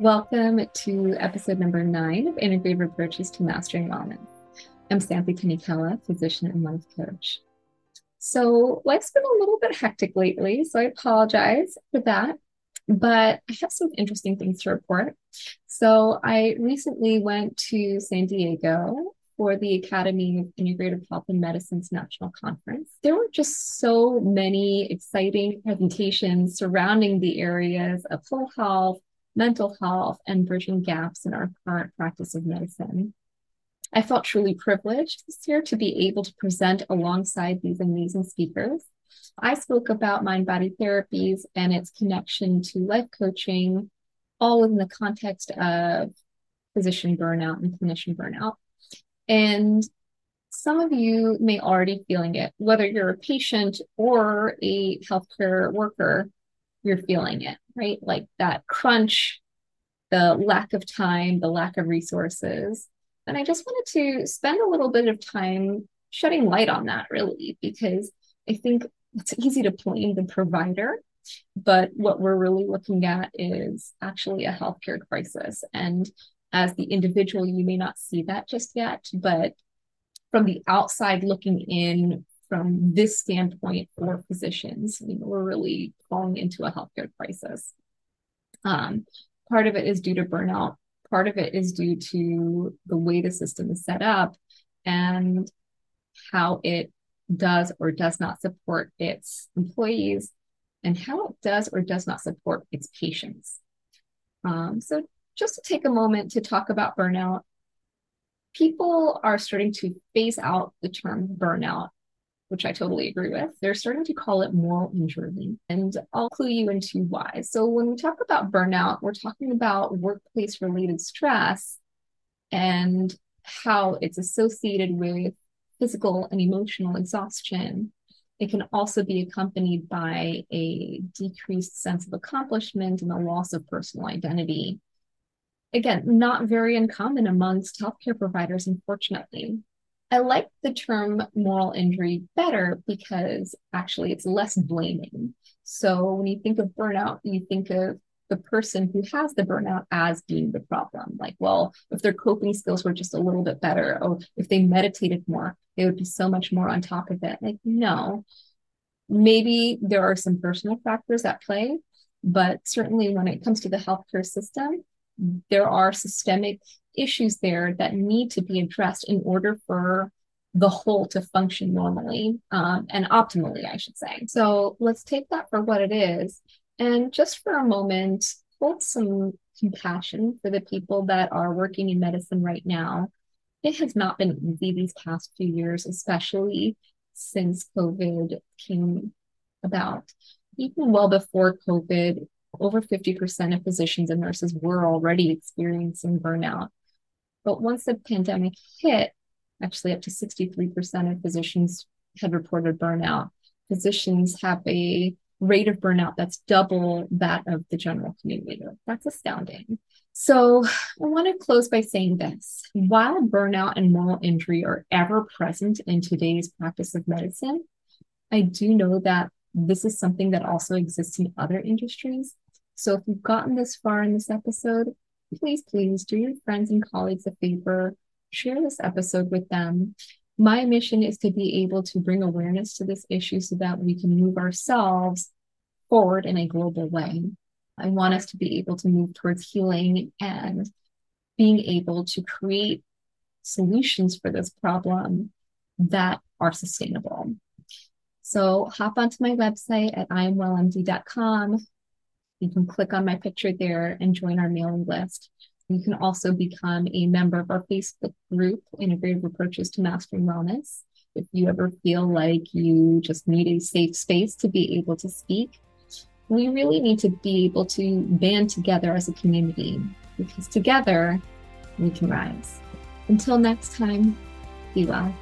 Welcome to episode number nine of Integrative Approaches to Mastering Wellness. I'm Santhi Tanikella, physician and life coach. So, life's been a little bit hectic lately, so I apologize for that. But I have some interesting things to report. So, I recently went to San Diego for the Academy of Integrative Health and Medicine's National Conference. There were just so many exciting presentations surrounding the areas of whole health, mental health, and bridging gaps in our current practice of medicine. I felt truly privileged this year to be able to present alongside these amazing speakers. I spoke about mind body therapies and its connection to life coaching, all within the context of physician burnout and clinician burnout. And some of you may already feeling it, whether you're a patient or a healthcare worker, you're feeling it, right? Like that crunch, the lack of time, the lack of resources. And I just wanted to spend a little bit of time shedding light on that, really, because I think it's easy to blame the provider, but what we're really looking at is actually a healthcare crisis. And as the individual, you may not see that just yet, but from the outside looking in from this standpoint for physicians, you know, we're really falling into a healthcare crisis. Um, part of it is due to burnout. Part of it is due to the way the system is set up and how it does or does not support its employees and how it does or does not support its patients. Um, so, just to take a moment to talk about burnout, people are starting to phase out the term burnout which I totally agree with. They're starting to call it moral injury. And I'll clue you into why. So, when we talk about burnout, we're talking about workplace related stress and how it's associated with physical and emotional exhaustion. It can also be accompanied by a decreased sense of accomplishment and a loss of personal identity. Again, not very uncommon amongst healthcare providers, unfortunately. I like the term moral injury better because actually it's less blaming. So when you think of burnout, you think of the person who has the burnout as being the problem. Like, well, if their coping skills were just a little bit better, or if they meditated more, they would be so much more on top of it. Like, no, maybe there are some personal factors at play, but certainly when it comes to the healthcare system, there are systemic issues there that need to be addressed in order for the whole to function normally um, and optimally, I should say. So let's take that for what it is. And just for a moment, hold some compassion for the people that are working in medicine right now. It has not been easy these past few years, especially since COVID came about. Even well before COVID, over 50% of physicians and nurses were already experiencing burnout. But once the pandemic hit, actually up to 63% of physicians had reported burnout. Physicians have a rate of burnout that's double that of the general community. That's astounding. So I want to close by saying this. While burnout and moral injury are ever present in today's practice of medicine, I do know that this is something that also exists in other industries. So if you've gotten this far in this episode, please, please do your friends and colleagues a favor, share this episode with them. My mission is to be able to bring awareness to this issue so that we can move ourselves forward in a global way. I want us to be able to move towards healing and being able to create solutions for this problem that are sustainable. So hop onto my website at iamwellmd.com you can click on my picture there and join our mailing list. You can also become a member of our Facebook group, Integrative Approaches to Mastering Wellness. If you ever feel like you just need a safe space to be able to speak, we really need to be able to band together as a community because together we can rise. Until next time, be well.